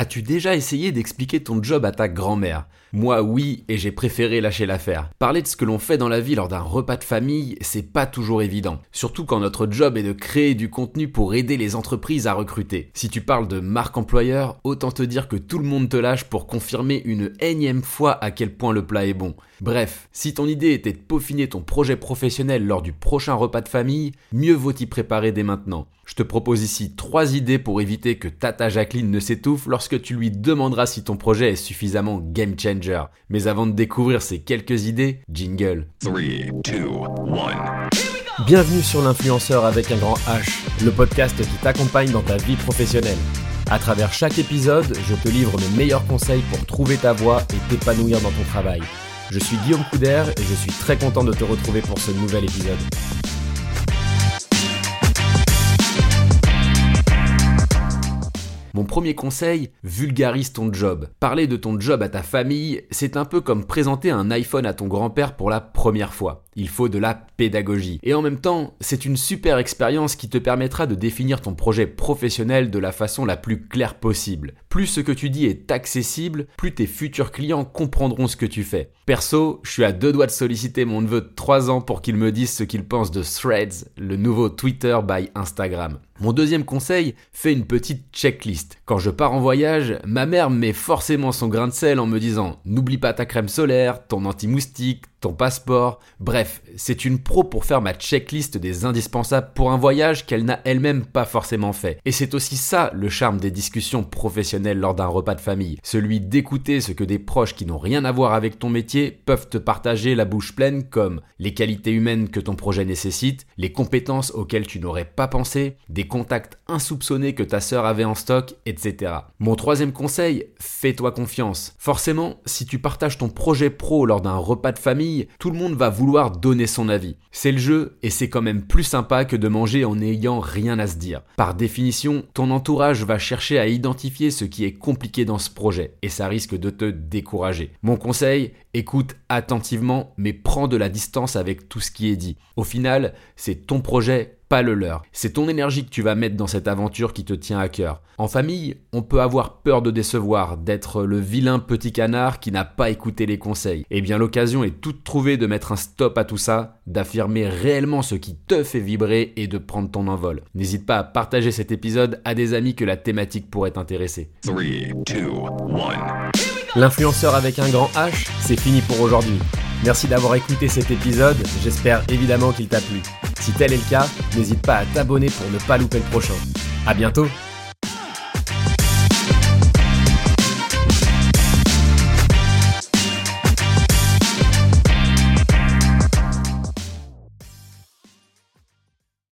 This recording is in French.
As-tu déjà essayé d'expliquer ton job à ta grand-mère? Moi oui, et j'ai préféré lâcher l'affaire. Parler de ce que l'on fait dans la vie lors d'un repas de famille, c'est pas toujours évident. Surtout quand notre job est de créer du contenu pour aider les entreprises à recruter. Si tu parles de marque employeur, autant te dire que tout le monde te lâche pour confirmer une énième fois à quel point le plat est bon. Bref, si ton idée était de peaufiner ton projet professionnel lors du prochain repas de famille, mieux vaut t'y préparer dès maintenant. Je te propose ici trois idées pour éviter que Tata Jacqueline ne s'étouffe lorsque tu lui demanderas si ton projet est suffisamment game changer. Mais avant de découvrir ces quelques idées, jingle. 3, 2, 1. Bienvenue sur l'influenceur avec un grand H, le podcast qui t'accompagne dans ta vie professionnelle. À travers chaque épisode, je te livre mes meilleurs conseils pour trouver ta voie et t'épanouir dans ton travail. Je suis Guillaume Couder et je suis très content de te retrouver pour ce nouvel épisode. Mon premier conseil, vulgarise ton job. Parler de ton job à ta famille, c'est un peu comme présenter un iPhone à ton grand-père pour la première fois. Il faut de la pédagogie. Et en même temps, c'est une super expérience qui te permettra de définir ton projet professionnel de la façon la plus claire possible. Plus ce que tu dis est accessible, plus tes futurs clients comprendront ce que tu fais. Perso, je suis à deux doigts de solliciter mon neveu de 3 ans pour qu'il me dise ce qu'il pense de Threads, le nouveau Twitter by Instagram. Mon deuxième conseil, fais une petite checklist. Quand je pars en voyage, ma mère met forcément son grain de sel en me disant n'oublie pas ta crème solaire, ton anti-moustique, ton passeport. Bref, c'est une pro pour faire ma checklist des indispensables pour un voyage qu'elle n'a elle-même pas forcément fait. Et c'est aussi ça le charme des discussions professionnelles lors d'un repas de famille. Celui d'écouter ce que des proches qui n'ont rien à voir avec ton métier peuvent te partager la bouche pleine comme les qualités humaines que ton projet nécessite, les compétences auxquelles tu n'aurais pas pensé, des contacts insoupçonnés que ta sœur avait en stock, etc. Mon troisième conseil, fais-toi confiance. Forcément, si tu partages ton projet pro lors d'un repas de famille, tout le monde va vouloir donner son avis. C'est le jeu et c'est quand même plus sympa que de manger en n'ayant rien à se dire. Par définition, ton entourage va chercher à identifier ce qui est compliqué dans ce projet et ça risque de te décourager. Mon conseil, écoute attentivement mais prends de la distance avec tout ce qui est dit. Au final, c'est ton projet pas le leur. C'est ton énergie que tu vas mettre dans cette aventure qui te tient à cœur. En famille, on peut avoir peur de décevoir, d'être le vilain petit canard qui n'a pas écouté les conseils. Eh bien l'occasion est toute trouvée de mettre un stop à tout ça, d'affirmer réellement ce qui te fait vibrer et de prendre ton envol. N'hésite pas à partager cet épisode à des amis que la thématique pourrait intéresser. 3, 2, 1. L'influenceur avec un grand H, c'est fini pour aujourd'hui. Merci d'avoir écouté cet épisode, j'espère évidemment qu'il t'a plu. Si tel est le cas, n'hésite pas à t'abonner pour ne pas louper le prochain. A bientôt